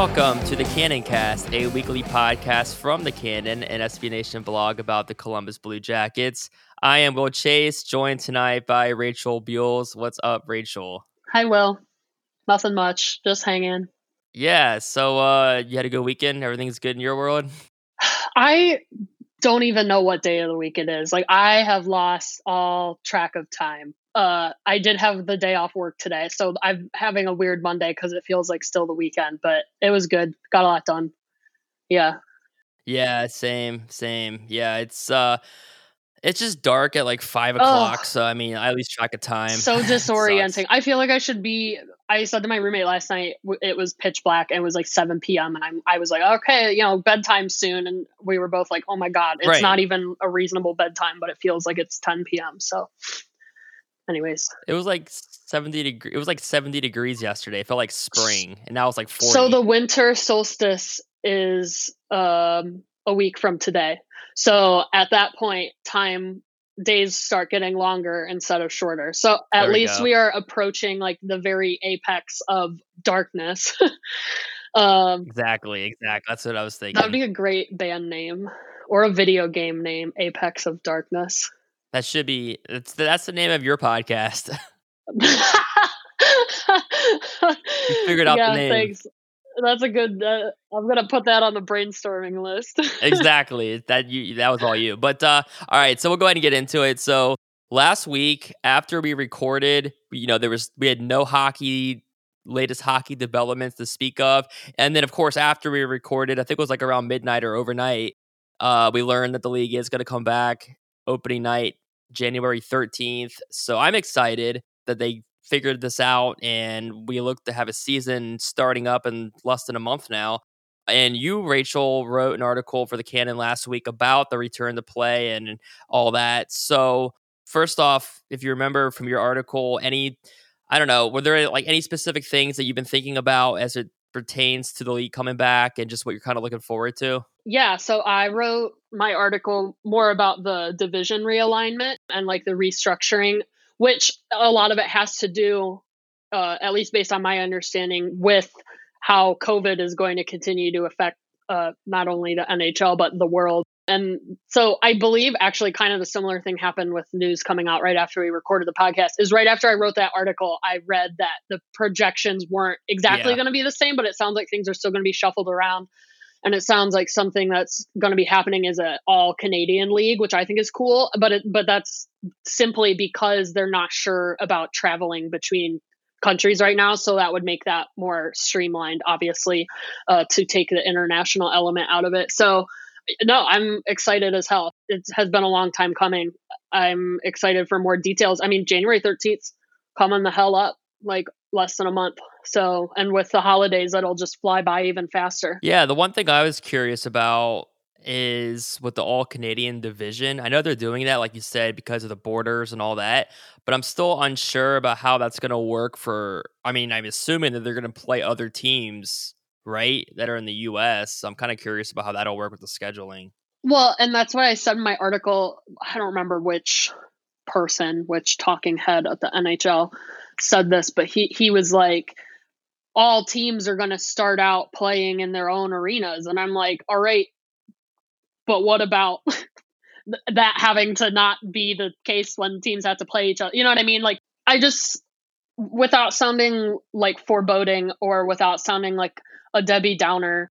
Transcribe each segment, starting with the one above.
Welcome to the Cannon Cast, a weekly podcast from the Cannon and SB Nation blog about the Columbus Blue Jackets. I am Will Chase, joined tonight by Rachel Buells. What's up, Rachel? Hi, Will. Nothing much. Just hanging. Yeah, so uh you had a good weekend. Everything's good in your world. I don't even know what day of the week it is. Like I have lost all track of time. Uh, I did have the day off work today, so I'm having a weird Monday because it feels like still the weekend. But it was good. Got a lot done. Yeah. Yeah, same, same. Yeah, it's uh it's just dark at like five o'clock, so I mean I lose track of time. So disorienting. I feel like I should be. I said to my roommate last night it was pitch black and it was like 7 p.m. and I'm I was like okay you know bedtime soon and we were both like oh my god it's Right. not even a reasonable bedtime but it feels like it's 10 p.m. So anyways It was like seventy degree. It was like seventy degrees yesterday. It felt like spring, and now it's like forty. so the winter solstice is um a week from today. So at that point time days start getting longer instead of shorter. So at There we least go. we are approaching like the very apex of darkness. um exactly, exactly. That's what I was thinking. that would be a great band name or a video game name, Apex of Darkness. That should be that's that's the name of your podcast. figured out the name. Thanks. That's a good. Uh, I'm gonna put that on the brainstorming list. exactly. That you that was all you. But uh all right, so we'll go ahead and get into it. So last week after we recorded, you know, there was we had no hockey latest hockey developments to speak of. And then of course after we recorded, I think it was like around midnight or overnight, uh we learned that the league is going to come back opening night January 13th. So I'm excited that they figured this out and we look to have a season starting up in less than a month now. And you, Rachel, wrote an article for the Cannon last week about the return to play and all that. So, first off, if you remember from your article, any, I don't know, were there like any specific things that you've been thinking about as it pertains to the league coming back and just what you're kind of looking forward to? yeah, so I wrote my article more about the division realignment and like the restructuring, which a lot of it has to do, uh, at least based on my understanding, with how COVID is going to continue to affect uh, not only the NHL but the world. And so I believe actually kind of a similar thing happened with news coming out right after we recorded the podcast. Is right after I wrote that article, I read that the projections weren't exactly Yeah. going to be the same, but it sounds like things are still going to be shuffled around. And it sounds like something that's going to be happening is a all Canadian league, which I think is cool. But it, but that's simply because they're not sure about traveling between countries right now. So that would make that more streamlined, obviously, uh, to take the international element out of it. So no, I'm excited as hell. It has been a long time coming. I'm excited for more details. I mean, January 13th coming the hell up, like less than a month. So, and with the holidays, it'll just fly by even faster. Yeah, the one thing I was curious about is with the all Canadian division. I know they're doing that, like you said, because of the borders and all that, but I'm still unsure about how that's going to work for. I mean, I'm assuming that they're going to play other teams, right, that are in the US. So I'm kind of curious about how that'll work with the scheduling. Well, and that's why I said in my article, I don't remember which person, which talking head at the NHL said this, but he he was like all teams are going to start out playing in their own arenas and I'm like, "All right, but what about that having to not be the case when teams have to play each other?" You know what I mean? Like I just without sounding like foreboding or without sounding like a Debbie Downer,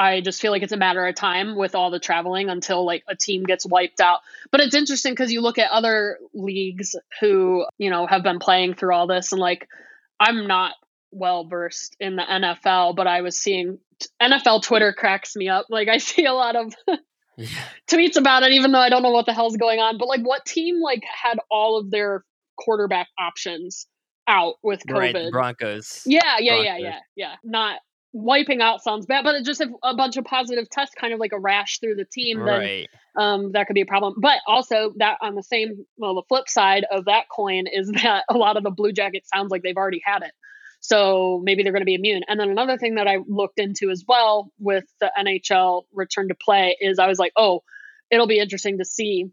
I just feel like it's a matter of time with all the traveling until like a team gets wiped out. But it's interesting because you look at other leagues who, you know, have been playing through all this and like I'm not well versed in the NFL, but I was seeing NFL Twitter cracks me up. Like I see a lot of yeah. tweets about it, even though I don't know what the hell's going on. But like what team like had all of their quarterback options out with COVID? Right, Broncos. Yeah, yeah, Broncos. yeah, yeah, yeah. Not wiping out sounds bad, but just if a bunch of positive tests, kind of like a rash through the team, right. then um, that could be a problem. But also that on the same, well, the flip side of that coin is that a lot of the Blue Jackets sounds like they've already had it. So maybe they're going to be immune. And then another thing that I looked into as well with the NHL return to play is I was like, oh, it'll be interesting to see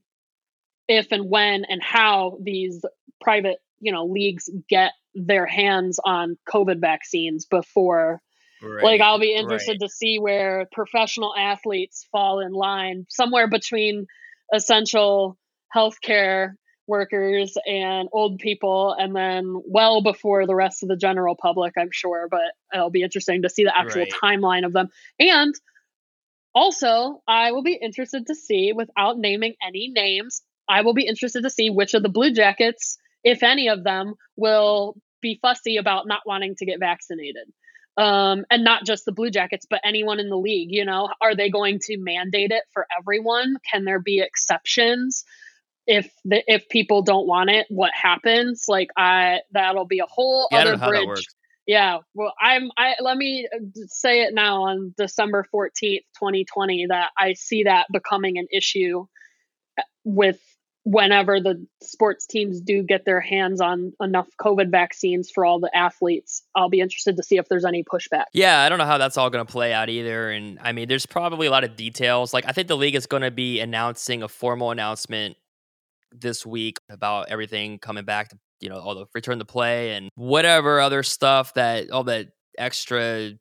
if and when and how these private, you know, leagues get their hands on COVID vaccines before Right, like I'll be interested right. to see where professional athletes fall in line somewhere between essential healthcare workers and old people and then well before the rest of the general public I'm sure but it'll be interesting to see the actual right. timeline of them and also I will be interested to see without naming any names I will be interested to see which of the blue jackets if any of them will be fussy about not wanting to get vaccinated um, and not just the Blue Jackets, but anyone in the league. You know, are they going to mandate it for everyone? Can there be exceptions? If the if people don't want it, what happens? Like I, that'll be a whole yeah, other bridge. Yeah, well, I'm. I let me uh, say it now on December fourteenth, twenty twenty, that I see that becoming an issue uh, with whenever the sports teams do get their hands on enough COVID vaccines for all the athletes, I'll be interested to see if there's any pushback. Yeah, I don't know how that's all going to play out either. And I mean, there's probably a lot of details. Like, I think the league is going to be announcing a formal announcement this week about everything coming back to, you know, all the return to play and whatever other stuff that all that extra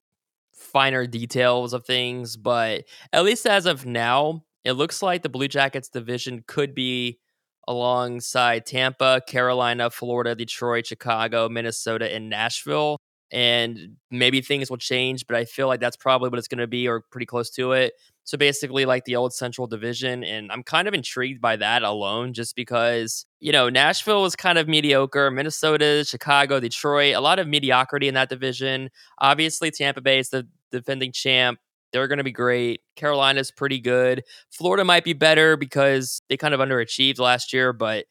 finer details of things. But at least as of now, it looks like the Blue Jackets division could be alongside Tampa, Carolina, Florida, Detroit, Chicago, Minnesota, and Nashville. And maybe things will change, but I feel like that's probably what it's going to be or pretty close to it. So basically, like the old Central Division. And I'm kind of intrigued by that alone, just because, you know, Nashville was kind of mediocre. Minnesota, Chicago, Detroit, a lot of mediocrity in that division. Obviously, Tampa Bay is the defending champ. They're going to be great. Carolina's pretty good. Florida might be better because they kind of underachieved last year, but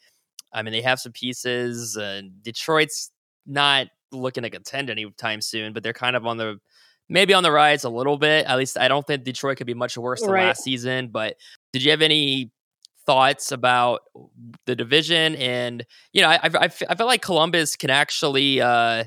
I mean, they have some pieces. Uh, Detroit's not looking to contend anytime soon, but they're kind of on the maybe on the rise a little bit. At least I don't think Detroit could be much worse than right. last season. But did you have any thoughts about the division? And you know, I I, I feel like Columbus can actually uh,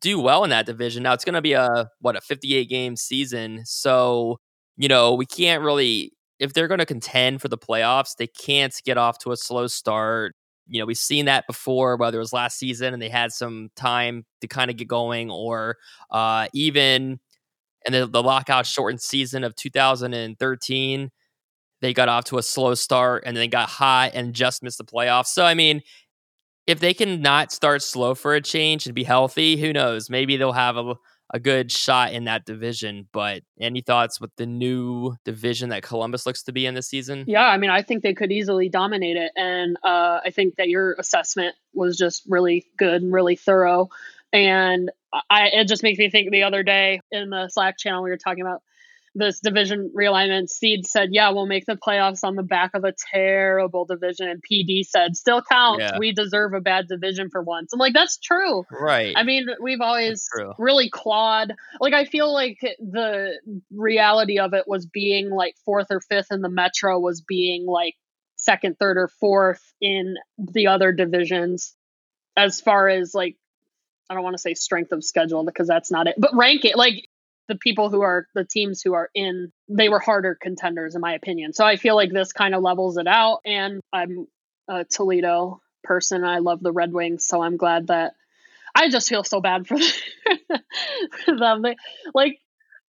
do well in that division. Now it's going to be a what a 58 game season, so you know we can't really if they're going to contend for the playoffs, they can't get off to a slow start. You know, we've seen that before, whether it was last season and they had some time to kind of get going, or uh, even in the, the lockout shortened season of 2013, they got off to a slow start and then got hot and just missed the playoffs. So, I mean, if they can not start slow for a change and be healthy, who knows? Maybe they'll have a, a good shot in that division. But any thoughts with the new division that Columbus looks to be in this season? Yeah, I mean, I think they could easily dominate it. And uh, I think that your assessment was just really good and really thorough. And I, it just makes me think the other day in the Slack channel we were talking about this division realignment, Seed said, "Yeah, we'll make the playoffs on the back of a terrible division." And PD said, "Still counts. Yeah. We deserve a bad division for once." I'm like, "That's true." Right. I mean, we've always really clawed. Like, I feel like the reality of it was being like fourth or fifth in the Metro was being like second, third, or fourth in the other divisions. As far as like I don't want to say strength of schedule because that's not it, but rank it like the people who are the teams who are in they were harder contenders in my opinion so i feel like this kind of levels it out and i'm a toledo person. I love the Red Wings, so I'm glad that I just feel so bad for them. They, like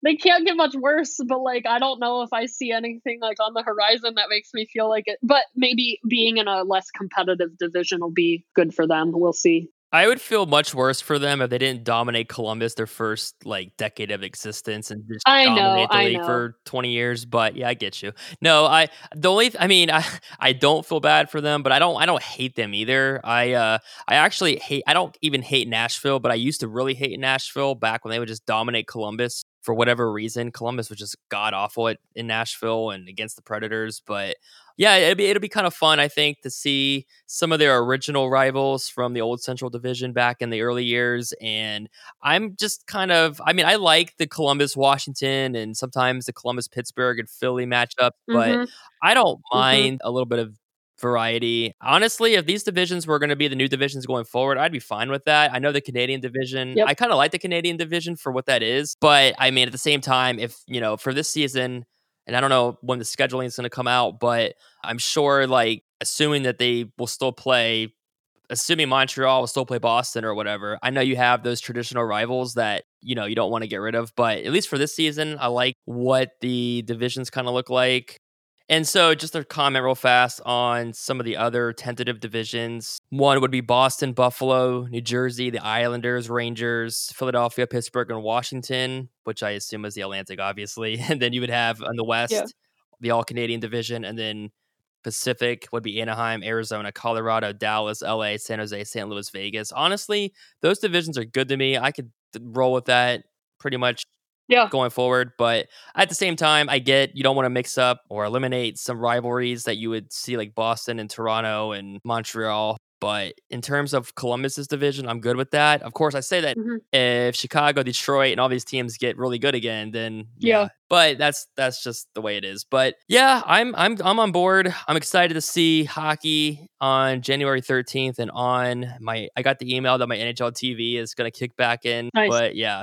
they can't get much worse, but like I don't know if I see anything like on the horizon that makes me feel like it. But maybe being in a less competitive division will be good for them. We'll see. I would feel much worse for them if they didn't dominate Columbus their first like decade of existence and just I know, dominate the I league know. for 20 years. But yeah, I get you. No, I the only I mean I I don't feel bad for them, but I don't I don't hate them either. I uh I actually hate I don't even hate Nashville, but I used to really hate Nashville back when they would just dominate Columbus for whatever reason. Columbus was just god awful at, in Nashville and against the Predators, but yeah, it'll be it'll be kind of fun, I think, to see some of their original rivals from the old Central Division back in the early years. And I'm just kind of, I mean, I like the Columbus Washington and sometimes the Columbus Pittsburgh and Philly matchup, but Mhm. I don't Mhm. mind a little bit of variety. Honestly, if these divisions were going to be the new divisions going forward, I'd be fine with that. I know the Canadian division. Yep. I kind of like the Canadian division for what that is, but I mean, at the same time, if you know, for this season, and I don't know when the scheduling is going to come out, but I'm sure, like, assuming that they will still play, assuming Montreal will still play Boston or whatever. I know you have those traditional rivals that you know you don't want to get rid of, but at least for this season, I like what the divisions kind of look like. And so, just a comment real fast on some of the other tentative divisions. One would be Boston, Buffalo, New Jersey, the Islanders, Rangers, Philadelphia, Pittsburgh, and Washington, which I assume is the Atlantic, obviously. And then you would have on the West, the All Canadian division, and then Pacific would be Anaheim, Arizona, Colorado, Dallas, LA, San Jose, St. Louis, Vegas. Honestly, those divisions are good to me. I could roll with that pretty much Yeah. going forward. But at the same time, I get you don't want to mix up or eliminate some rivalries that you would see like Boston and Toronto and Montreal. But in terms of Columbus's division, I'm good with that. Of course, I say that Mhm. if Chicago, Detroit, and all these teams get really good again, then yeah. Yeah. But that's that's just the way it is. But yeah, I'm I'm I'm on board. I'm excited to see hockey on January 13th and on my. I got the email that my NHL TV is going to kick back in. Nice. But yeah,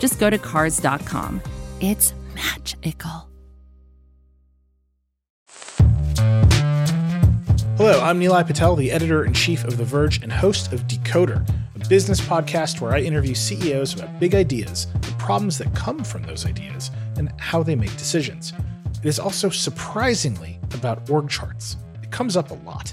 just go to cars.com. It's magical. Hello, I'm Nilay Patel, the editor in chief of The Verge and host of Decoder, a business podcast where I interview CEOs about big ideas, the problems that come from those ideas, and how they make decisions. It is also surprisingly about org charts. It comes up a lot.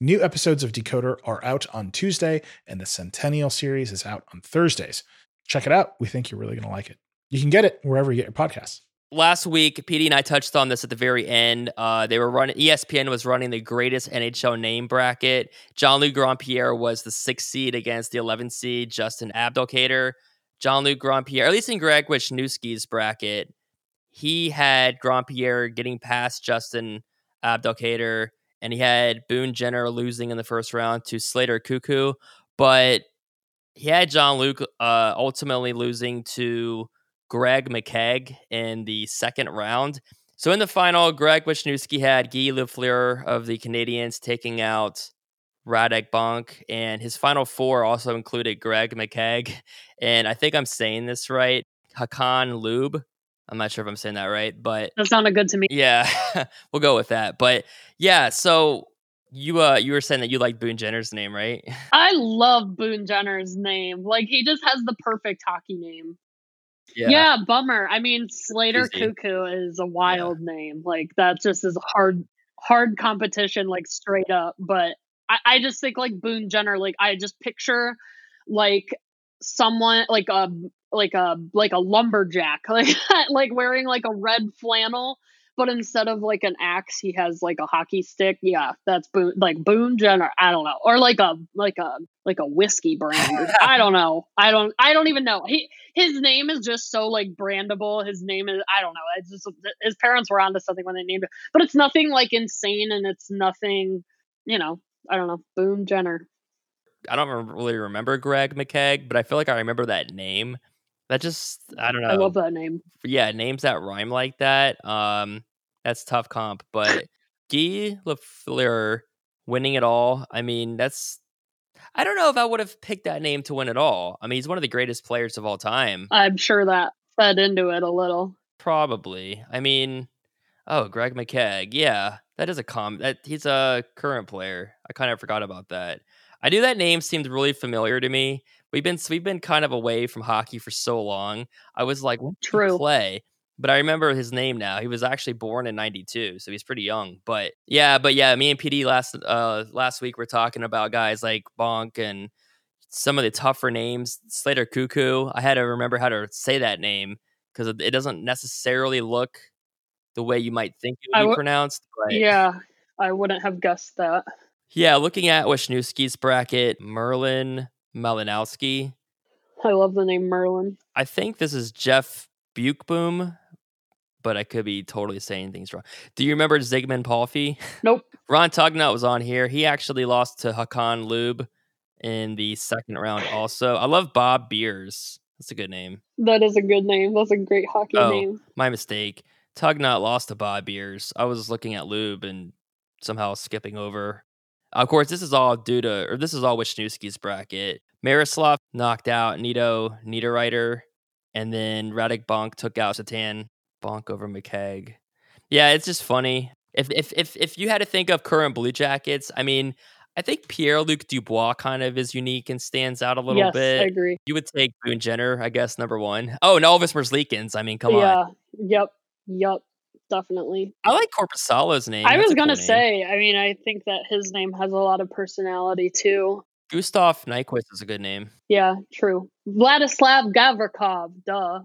New episodes of Decoder are out on Tuesday, and the Centennial series is out on Thursdays. Check it out. We think you're really going to like it. You can get it wherever you get your podcasts. last week, PD and I touched on this at the very end. Uh, they were running. ESPN was running the greatest NHL name bracket. Jean-Luc Grand-Pierre was the sixth seed against the 11th seed Justin Abdelkader. Jean-Luc Grand-Pierre, at least in Greg Wisniewski's bracket, he had Grand-Pierre getting past Justin Abdelkader, and he had Boone Jenner losing in the first round to Slater Koekkoek, but he had Jean-Luc uh, ultimately losing to Greg McKegg in the second round. So in the final, Greg Wisniewski had Guy Lafleur of the Canadiens taking out Radek Bonk, and his final four also included Greg McKegg, and I think I'm saying this right, Håkan Loob. I'm not sure if I'm saying that right, but That sounded good to me. yeah, we'll go with that. But yeah, so you uh you were saying that you like Boone Jenner's name, right? I love Boone Jenner's name. Like he just has the perfect hockey name. Yeah, yeah bummer. I mean, Slater Easy. Koekkoek is a wild name. Like that just is hard hard competition like straight up, but I, I just think like Boone Jenner, like I just picture like someone like a like a like a lumberjack, like like wearing like a red flannel but instead of like an axe, he has like a hockey stick. Yeah, that's Boone, like Boone Jenner. I don't know, or like a like a like a whiskey brand. I don't know. I don't. I don't even know. He his name is just so like brandable. His name is I don't know. It's just his parents were onto something when they named it, but it's nothing like insane, and it's nothing. You know, I don't know. Boone Jenner. I don't really remember Greg McKegg, but I feel like I remember that name. That just I don't know. I love that name. Yeah, names that rhyme like that. Um, that's tough comp. But Guy Lafleur winning it all. I mean, that's I don't know if I would have picked that name to win it all. I mean, he's one of the greatest players of all time. I'm sure that fed into it a little. Probably. I mean, oh, Greg McKegg. Yeah, that is a com. That he's a current player. I kind of forgot about that. I knew that name seemed really familiar to me. We've been we've been kind of away from hockey for so long. I was like, what True. play? but I remember his name now. He was actually born in '92, so he's pretty young. But yeah, but yeah, me and PD last uh last week we're talking about guys like Bonk and some of the tougher names. Slater Koekkoek. I had to remember how to say that name because it doesn't necessarily look the way you might think it would be pronounced. But yeah, I wouldn't have guessed that. Yeah, looking at Wisniewski's bracket, Merlin Malinowski. I love the name Merlin. I think this is Jeff Beukeboom but I could be totally saying things wrong. Do you remember Zigmund Palffy? Nope. Ron Tugnutt was on here. He actually lost to Håkan Loob in the second round also. I love Bob Beers. That's a good name. That is a good name. That's a great hockey oh, name. My mistake. Tugnutt lost to Bob Beers. I was looking at Loob and somehow skipping over. Of course, this is all due to, or this is all Wisniewski's bracket. Miroslav knocked out Nino Niederreiter, and then Radek Bonk took out Satan Bonk over McKegg. Yeah, it's just funny. If if if if you had to think of current Blue Jackets, I mean, I think Pierre Luc Dubois kind of is unique and stands out a little yes, bit. I agree. You would take Boone Jenner, I guess, number one. Oh, and Elvis Merzlikins. I mean, come yeah, on. Yeah. Yep. Yep. Definitely. I like Korpisalo's name. I That's was gonna cool say. I mean, I think that his name has a lot of personality too. Gustav Nyquist is a good name. Yeah, true. Vladislav Gavrikov. Duh.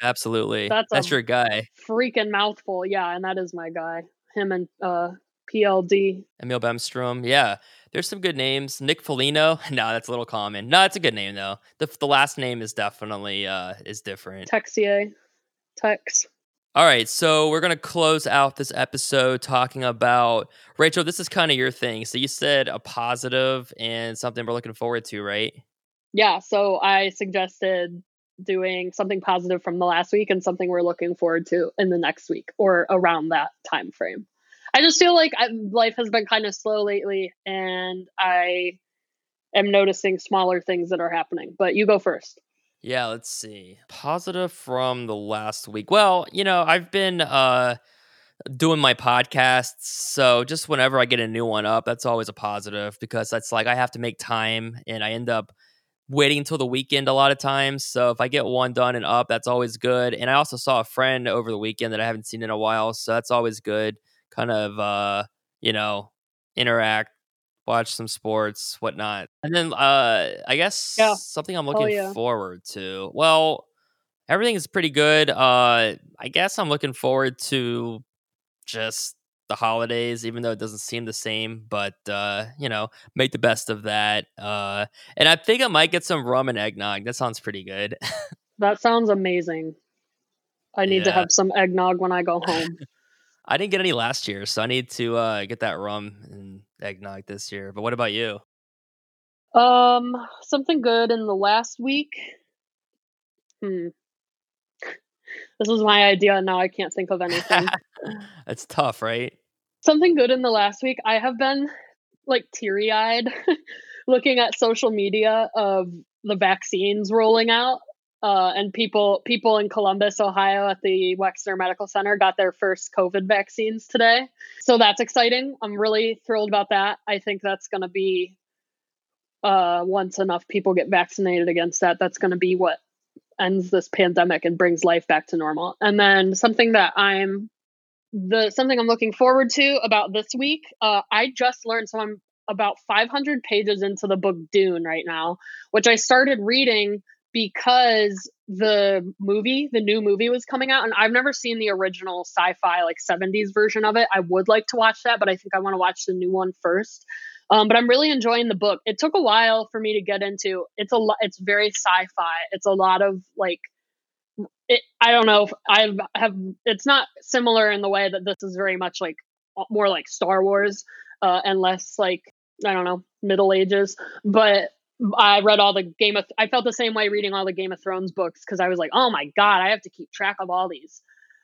Absolutely. That's, That's your guy. Freaking mouthful. Yeah, and that is my guy. Him and uh PLD. Emil Bemstrom. Yeah. There's some good names. Nick Foligno. No, that's a little common. No, it's a good name though. The the last name is definitely uh is different. Texier. Tex. All right, so we're gonna close out this episode talking about Rachel. This is kind of your thing. So you said a positive and something we're looking forward to, right? Yeah. So I suggested doing something positive from the last week and something we're looking forward to in the next week or around that time frame. I just feel like I, life has been kind of slow lately and I am noticing smaller things that are happening. But you go first. Yeah, let's see. Positive from the last week. Well, you know, I've been uh doing my podcasts, so just whenever I get a new one up, that's always a positive because that's like I have to make time and I end up waiting until the weekend a lot of times. So if I get one done and up, that's always good. And I also saw a friend over the weekend that I haven't seen in a while, so that's always good. Kind of uh, you know, interact, watch some sports, whatnot. And then uh I guess yeah. something I'm looking yeah. forward to. Well, everything is pretty good. Uh I guess I'm looking forward to just the holidays, even though it doesn't seem the same. But uh, you know, make the best of that. Uh, and I think I might get some rum and eggnog. That sounds pretty good. that sounds amazing. I need yeah. to have some eggnog when I go home. I didn't get any last year, so I need to uh, get that rum and eggnog this year. But what about you? Um, something good in the last week. Hmm. This was my idea, and now I can't think of anything. It's tough, right? Something good in the last week. I have been like teary eyed looking at social media of the vaccines rolling out. Uh, and people people in Columbus, Ohio, at the Wexner Medical Center got their first COVID vaccines today. So that's exciting. I'm really thrilled about that. I think that's going to be uh, once enough people get vaccinated against that, that's going to be what ends this pandemic and brings life back to normal. And then something that I'm the something I'm looking forward to about this week. Uh, I just learned, so I'm about 500 pages into the book Dune right now, which I started reading because the movie, the new movie was coming out and I've never seen the original sci-fi like 70s version of it. I would like to watch that, but I think I want to watch the new one first. Um, but I'm really enjoying the book. It took a while for me to get into. It's a lot. It's very sci-fi. It's a lot of like. It, I don't know if I have. It's not similar in the way that this is very much like more like Star Wars uh, and less like I don't know Middle Ages. But I read all the Game of. I felt the same way reading all the Game of Thrones books because I was like, oh my god, I have to keep track of all these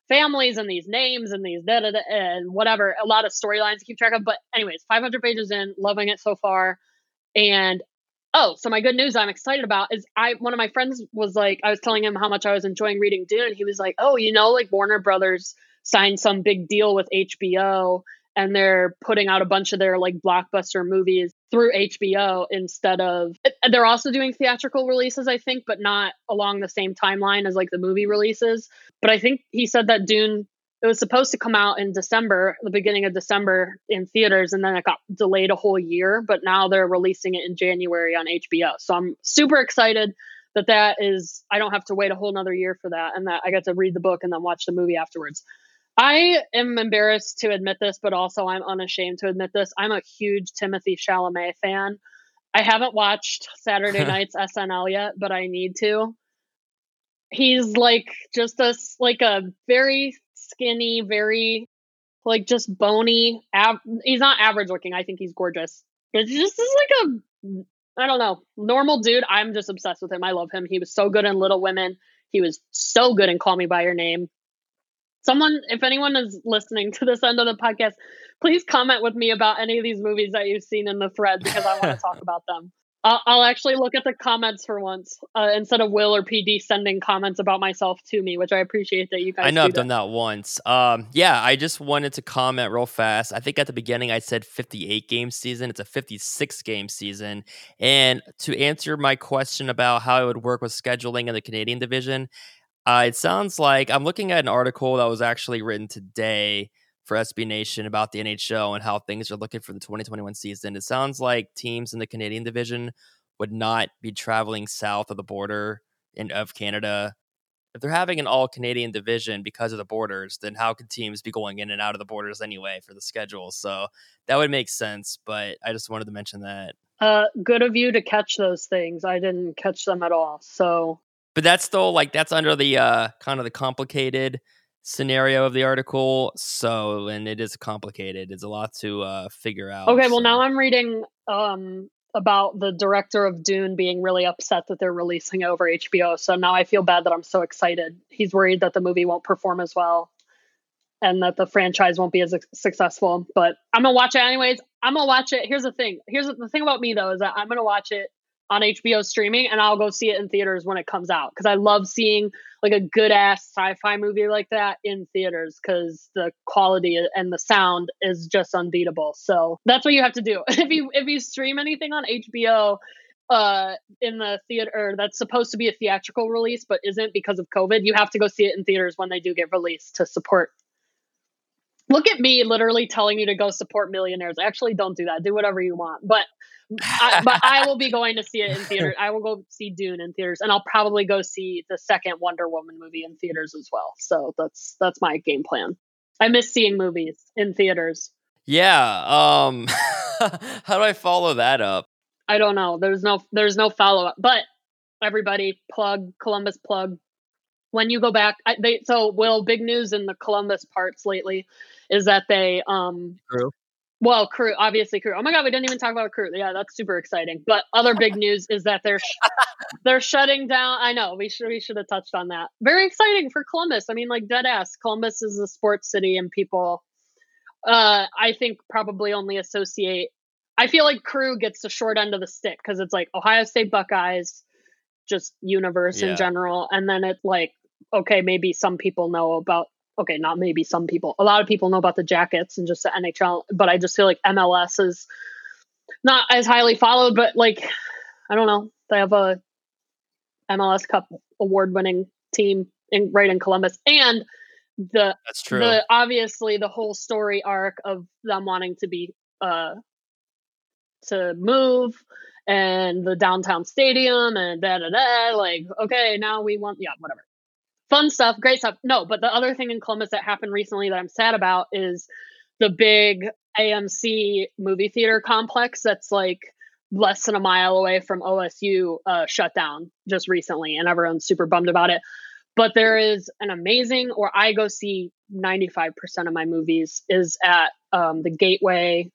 families and these names and these da da da and whatever. A lot of storylines to keep track of. But anyways, 500 pages in, loving it so far. And oh, so my good news I'm excited about is I one of my friends was like, I was telling him how much I was enjoying reading Dune. He was like, oh, you know, like Warner Brothers signed some big deal with HBO and they're putting out a bunch of their like blockbuster movies through HBO instead of they're also doing theatrical releases I think but not along the same timeline as like the movie releases. But I think he said that Dune it was supposed to come out in December the beginning of December in theaters and then it got delayed a whole year but now they're releasing it in January on HBO so I'm super excited that that is I don't have to wait a whole another year for that and that I get to read the book and then watch the movie afterwards I am embarrassed to admit this, but also I'm unashamed to admit this. I'm a huge Timothée Chalamet fan. I haven't watched Saturday Night's SNL yet, but I need to. He's like just a like a very skinny, very like just bony. Av- he's not average looking. I think he's gorgeous. But just is like a I don't know normal dude. I'm just obsessed with him. I love him. He was so good in Little Women. He was so good in Call Me by Your Name someone if anyone is listening to this end of the podcast please comment with me about any of these movies that you've seen in the thread because i want to talk about them. I'll, I'll, actually look at the comments for once uh, instead of will or pd sending comments about myself to me which i appreciate that you guys i know do i've that. done that. once. Um, yeah i just wanted to comment real fast. I think at the beginning i said 58 game season. It's a 56 game season. And to answer my question about how it would work with scheduling in the canadian division uh, it sounds like I'm looking at an article that was actually written today for SB Nation about the NHL and how things are looking for the 2021 season. It sounds like teams in the Canadian division would not be traveling south of the border in, of Canada. If they're having an all Canadian division because of the borders, then how could teams be going in and out of the borders anyway for the schedule? So that would make sense. But I just wanted to mention that. Uh, good of you to catch those things. I didn't catch them at all. So but that's still like that's under the uh kind of the complicated scenario of the article so and it is complicated it's a lot to uh figure out okay well so. now i'm reading um about the director of dune being really upset that they're releasing it over hbo so now i feel bad that i'm so excited. He's worried that the movie won't perform as well and that the franchise won't be as successful but i'm gonna watch it anyways. I'm gonna watch it. Here's the thing. Here's the thing about me though is that i'm gonna watch it on HBO streaming and I'll go see it in theaters when it comes out because I love seeing like a good ass sci-fi movie like that in theaters because the quality and the sound is just unbeatable. So that's what you have to do. if you if you stream anything on HBO uh in the theater that's supposed to be a theatrical release but isn't because of COVID, you have to go see it in theaters when they do get released to support Look at me literally telling you to go support millionaires. Actually, don't do that. Do whatever you want. But I, but I will be going to see it in theaters. I will go see Dune in theaters, and I'll probably go see the second Wonder Woman movie in theaters as well. So that's that's my game plan. I miss seeing movies in theaters. Yeah. Um how do I follow that up? I don't know. There's no there's no follow up. But everybody plug Columbus plug when you go back. I, they so will big news in the Columbus parts lately is that they um True. Well, crew, obviously crew. Oh my god, we didn't even talk about crew. Yeah, that's super exciting. But other big news is that they're sh- they're shutting down. I know we should we should have touched on that. Very exciting for Columbus. I mean, like dead ass. Columbus is a sports city, and people, uh, I think probably only associate. I feel like crew gets the short end of the stick because it's like Ohio State Buckeyes, just universe Yeah. in general, and then it's like okay, maybe some people know about okay, not maybe some people. A lot of people know about the Jackets and just the NHL, but I just feel like MLS is not as highly followed. But like, I don't know, they have a MLS Cup award-winning team in right in Columbus, and the That's true. the obviously the whole story arc of them wanting to be uh to move and the downtown stadium and da da da. Like, okay, now we want, yeah, whatever. Fun stuff, great stuff. No, but the other thing in Columbus that happened recently that I'm sad about is the big AMC movie theater complex that's like less than a mile away from OSU uh, shut down just recently, and everyone's super bummed about it. But there is an amazing, or I go see 95% of my movies is at um, the Gateway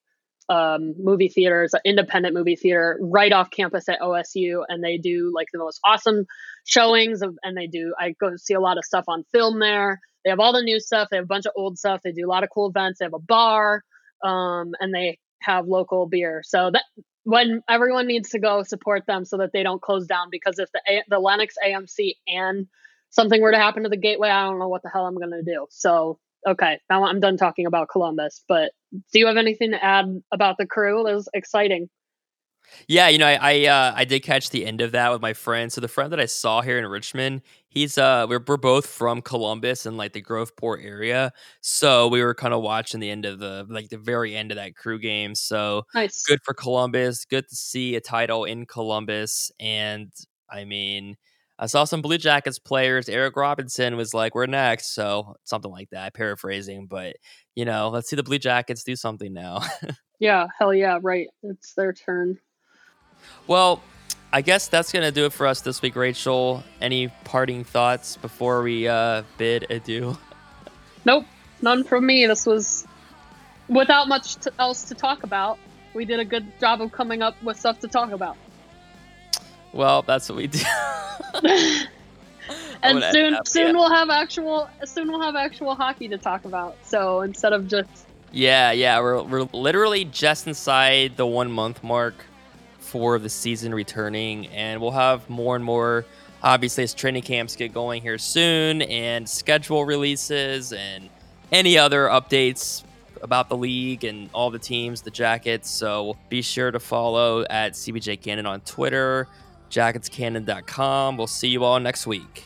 um, movie theaters, an independent movie theater right off campus at OSU, and they do like the most awesome showings of. And they do. I go see a lot of stuff on film there. They have all the new stuff. They have a bunch of old stuff. They do a lot of cool events. They have a bar, um, and they have local beer. So that when everyone needs to go support them so that they don't close down because if the A- the Lennox AMC and something were to happen to the gateway, I don't know what the hell I'm going to do. So okay, now I'm done talking about Columbus. But do you have anything to add about the crew? That was exciting. Yeah, you know, I I, uh, I did catch the end of that with my friend. So the friend that I saw here in Richmond, he's uh we're we're both from Columbus and like the Groveport area. So we were kind of watching the end of the like the very end of that crew game. So Nice. good for Columbus. Good to see a title in Columbus. And I mean, I saw some Blue Jackets players. Eric Robinson was like, "We're next," so something like that. Paraphrasing, but you know, let's see the Blue Jackets do something now. Yeah, hell yeah, right. It's their turn. well, I guess that's gonna do it for us this week, Rachel. Any parting thoughts before we uh, bid adieu? Nope, none from me. This was without much to, else to talk about. We did a good job of coming up with stuff to talk about. Well, that's what we do. and soon up, soon yeah. we'll have actual soon we'll have actual hockey to talk about. So instead of just Yeah, yeah, we're we're literally just inside the one month mark for the season returning, and we'll have more and more. Obviously, as training camps get going here soon, and schedule releases, and any other updates about the league and all the teams, the Jackets. So be sure to follow at CBJ Cannon on Twitter, jacketscannon.com. We'll see you all next week.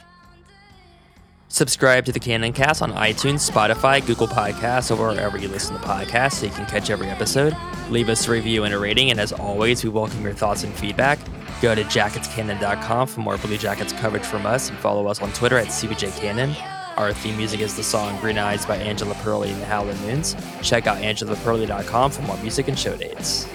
Subscribe to the Cannon Cast on iTunes, Spotify, Google Podcasts, or wherever you listen to podcasts so you can catch every episode. Leave us a review and a rating, and as always, we welcome your thoughts and feedback. Go to jacketscannon.com for more Blue Jackets coverage from us and follow us on Twitter at CBJCannon. Our theme music is the song Green Eyes by Angela Perley and the Howlin' Moons. Check out angelaperley.com for more music and show dates.